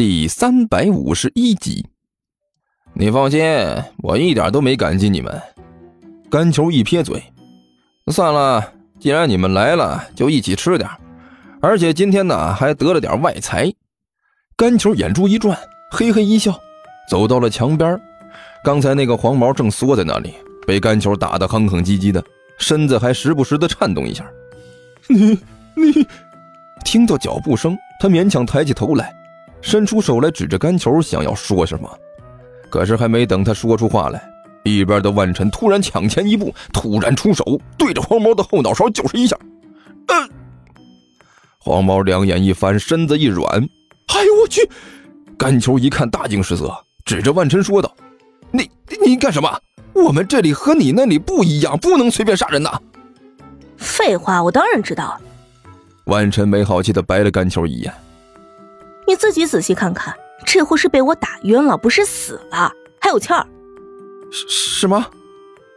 第三百五十一集。你放心，我一点都没感激你们。干球一撇嘴，算了，既然你们来了，就一起吃点。而且今天呢，还得了点外财。干球眼珠一转，嘿嘿一笑，走到了墙边。刚才那个黄毛正缩在那里，被干球打得哼哼唧唧的，身子还时不时的颤动一下。你你，听到脚步声，他勉强抬起头来，伸出手来指着干球，想要说什么。可是还没等他说出话来，一边的万晨突然抢前一步，突然出手，对着黄毛的后脑勺就是一下。呃，黄毛两眼一翻，身子一软。哎呦我去！干球一看大惊失色，指着万晨说道：“你你干什么？我们这里和你那里不一样，不能随便杀人呐！”废话，我当然知道。万晨没好气的白了干球一眼。你自己仔细看看。这货是被我打晕了，不是死了，还有气儿。是是吗？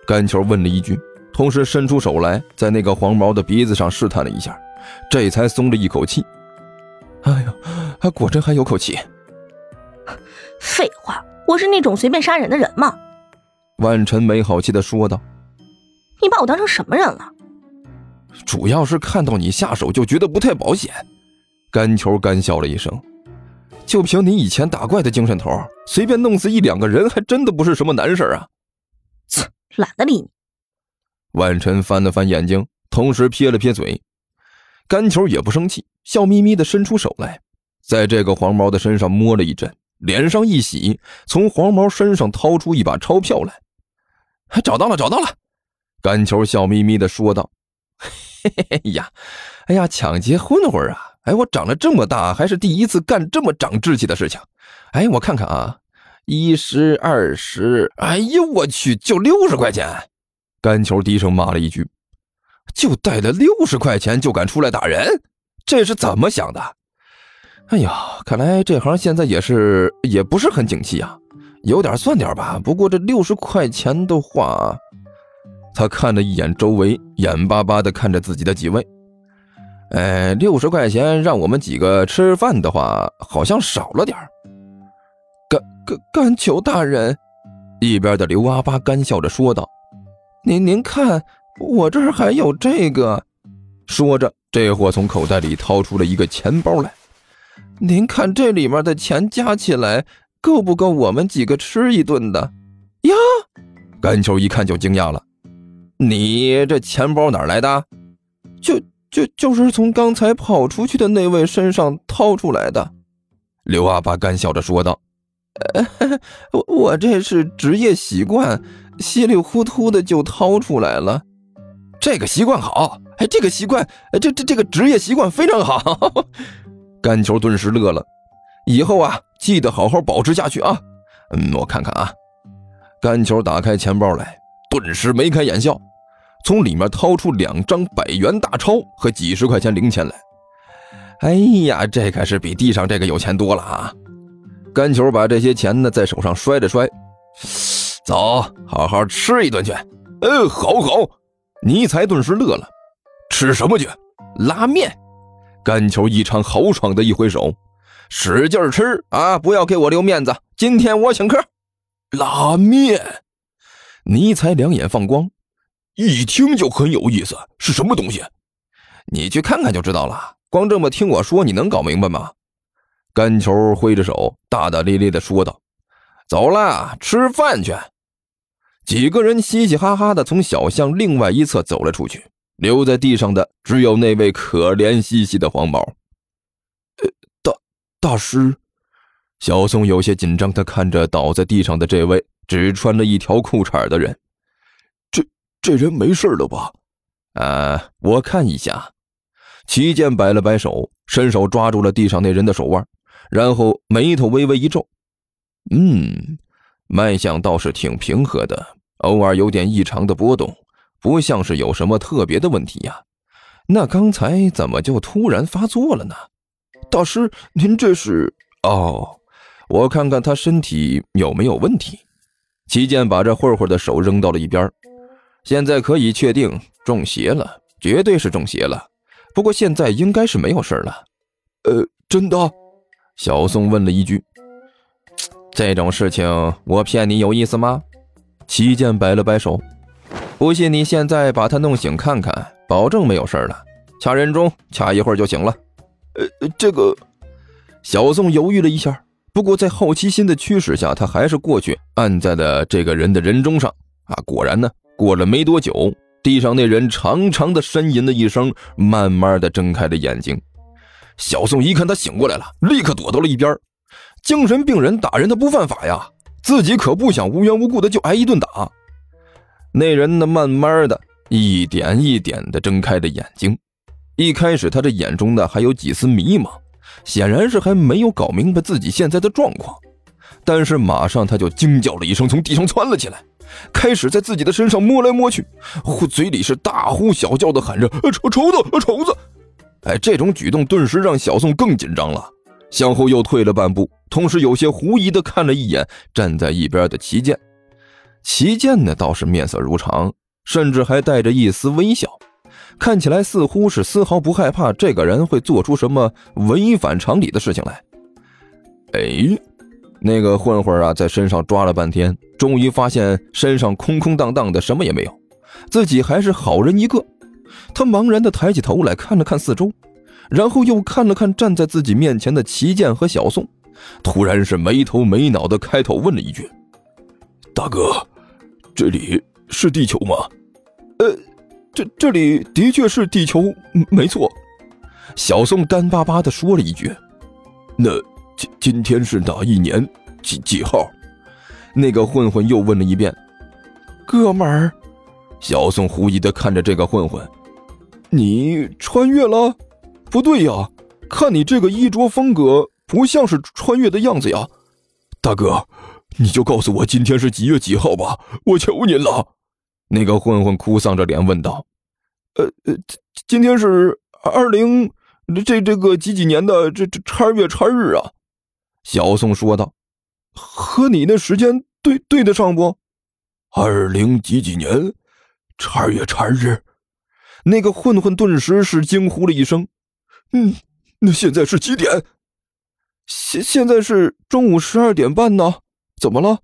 甘球问了一句，同时伸出手来，在那个黄毛的鼻子上试探了一下，这才松了一口气。哎呀，果真还有口气。废话，我是那种随便杀人的人吗？万晨没好气的说道。你把我当成什么人了？主要是看到你下手就觉得不太保险。甘球干笑了一声。就凭你以前打怪的精神头，随便弄死一两个人还真的不是什么难事啊！切，懒得理你。万晨翻了翻眼睛，同时撇了撇嘴。干球也不生气，笑眯眯的伸出手来，在这个黄毛的身上摸了一阵，脸上一喜，从黄毛身上掏出一把钞票来。找到了，找到了！干球笑眯眯的说道：“ 嘿嘿嘿呀，哎呀，抢劫混混啊！”哎，我长了这么大还是第一次干这么长志气的事情。哎，我看看啊，一十二十，哎呦我去，就六十块钱！干球低声骂了一句：“就带了六十块钱就敢出来打人，这是怎么想的？”哎呀，看来这行现在也是也不是很景气啊，有点算点吧。不过这六十块钱的话，他看了一眼周围，眼巴巴的看着自己的几位。哎，六十块钱让我们几个吃饭的话，好像少了点干干干球大人，一边的刘阿八干笑着说道：“您您看，我这儿还有这个。”说着，这货从口袋里掏出了一个钱包来。您看这里面的钱加起来够不够我们几个吃一顿的？呀！干球一看就惊讶了：“你这钱包哪来的？就……”就就是从刚才跑出去的那位身上掏出来的，刘阿八干笑着说道：“我我这是职业习惯，稀里糊涂的就掏出来了。这个习惯好，哎，这个习惯，这这这个职业习惯非常好。”干球顿时乐了，以后啊，记得好好保持下去啊。嗯，我看看啊，干球打开钱包来，顿时眉开眼笑。从里面掏出两张百元大钞和几十块钱零钱来。哎呀，这可是比地上这个有钱多了啊！干球把这些钱呢在手上摔了摔，走，好好吃一顿去。嗯，好好。尼才顿时乐了，吃什么去？拉面。干球异常豪爽的一挥手，使劲吃啊！不要给我留面子，今天我请客。拉面。尼才两眼放光。一听就很有意思，是什么东西？你去看看就知道了。光这么听我说，你能搞明白吗？干球挥着手，大大咧咧地说道：“走了，吃饭去。”几个人嘻嘻哈哈地从小巷另外一侧走了出去，留在地上的只有那位可怜兮兮的黄毛。大大师，小宋有些紧张地看着倒在地上的这位只穿了一条裤衩的人。这人没事了吧？呃，我看一下。齐剑摆了摆手，伸手抓住了地上那人的手腕，然后眉头微微一皱。嗯，脉象倒是挺平和的，偶尔有点异常的波动，不像是有什么特别的问题呀。那刚才怎么就突然发作了呢？大师，您这是……哦，我看看他身体有没有问题。齐剑把这混混的手扔到了一边。现在可以确定中邪了，绝对是中邪了。不过现在应该是没有事了。呃，真的？小宋问了一句：“这种事情我骗你有意思吗？”齐健摆了摆手：“不信你现在把他弄醒看看，保证没有事了。掐人中，掐一会儿就醒了。”呃，这个，小宋犹豫了一下，不过在好奇心的驱使下，他还是过去按在了这个人的人中上。啊，果然呢，过了没多久，地上那人长长的呻吟了一声，慢慢的睁开了眼睛。小宋一看他醒过来了，立刻躲到了一边。精神病人打人他不犯法呀，自己可不想无缘无故的就挨一顿打。那人呢，慢慢的一点一点的睁开了眼睛。一开始他这眼中呢还有几丝迷茫，显然是还没有搞明白自己现在的状况。但是马上他就惊叫了一声，从地上窜了起来，开始在自己的身上摸来摸去，嘴里是大呼小叫的喊着：“虫虫子，虫子！”哎，这种举动顿时让小宋更紧张了，向后又退了半步，同时有些狐疑的看了一眼站在一边的齐剑。齐剑呢倒是面色如常，甚至还带着一丝微笑。看起来似乎是丝毫不害怕这个人会做出什么违反常理的事情来。哎，那个混混啊，在身上抓了半天，终于发现身上空空荡荡的，什么也没有，自己还是好人一个。他茫然地抬起头来看了看四周，然后又看了看站在自己面前的齐剑和小宋，突然是没头没脑地开口问了一句：“大哥，这里是地球吗？”“呃。”这这里的确是地球，没错。小宋干巴巴的说了一句：“那今今天是哪一年几几号？”那个混混又问了一遍。哥们儿，小宋狐疑的看着这个混混：“你穿越了？不对呀，看你这个衣着风格，不像是穿越的样子呀。大哥，你就告诉我今天是几月几号吧，我求您了。”那个混混哭丧着脸问道：“呃呃，今今天是二零这这个几几年的这这叉月叉日啊？”小宋说道：“和你那时间对对得上不？二零几几年，叉月叉日？”那个混混顿时是惊呼了一声：“嗯，那现在是几点？现现在是中午十二点半呢？怎么了？”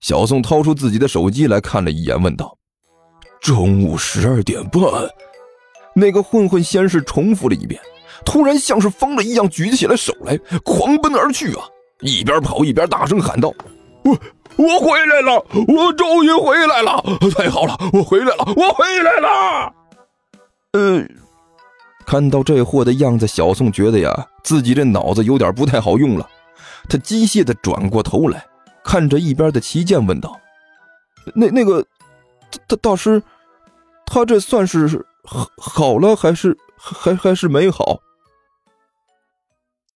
小宋掏出自己的手机来看了一眼，问道。中午十二点半，那个混混先是重复了一遍，突然像是疯了一样举起了手来，狂奔而去啊！一边跑一边大声喊道：“我我回来了！我终于回来了！太好了，我回来了！我回来了！”呃，看到这货的样子，小宋觉得呀，自己这脑子有点不太好用了。他机械的转过头来，看着一边的齐剑，问道：“那那个，大大师？”他这算是好好了，还是还还是没好？